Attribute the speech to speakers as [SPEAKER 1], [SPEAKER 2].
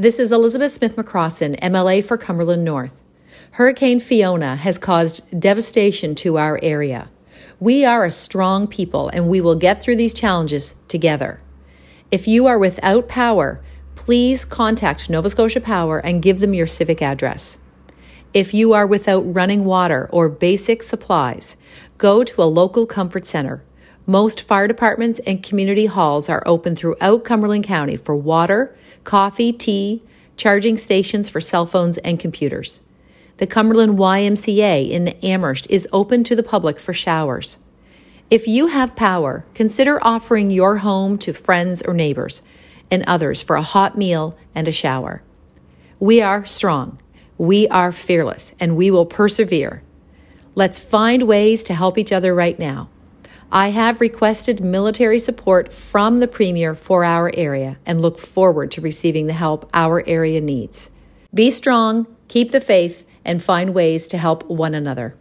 [SPEAKER 1] This is Elizabeth Smith McCrossin, MLA for Cumberland North. Hurricane Fiona has caused devastation to our area. We are a strong people and we will get through these challenges together. If you are without power, please contact Nova Scotia Power and give them your civic address. If you are without running water or basic supplies, go to a local comfort center. Most fire departments and community halls are open throughout Cumberland County for water, coffee, tea, charging stations for cell phones and computers. The Cumberland YMCA in Amherst is open to the public for showers. If you have power, consider offering your home to friends or neighbors and others for a hot meal and a shower. We are strong, we are fearless, and we will persevere. Let's find ways to help each other right now. I have requested military support from the Premier for our area and look forward to receiving the help our area needs. Be strong, keep the faith, and find ways to help one another.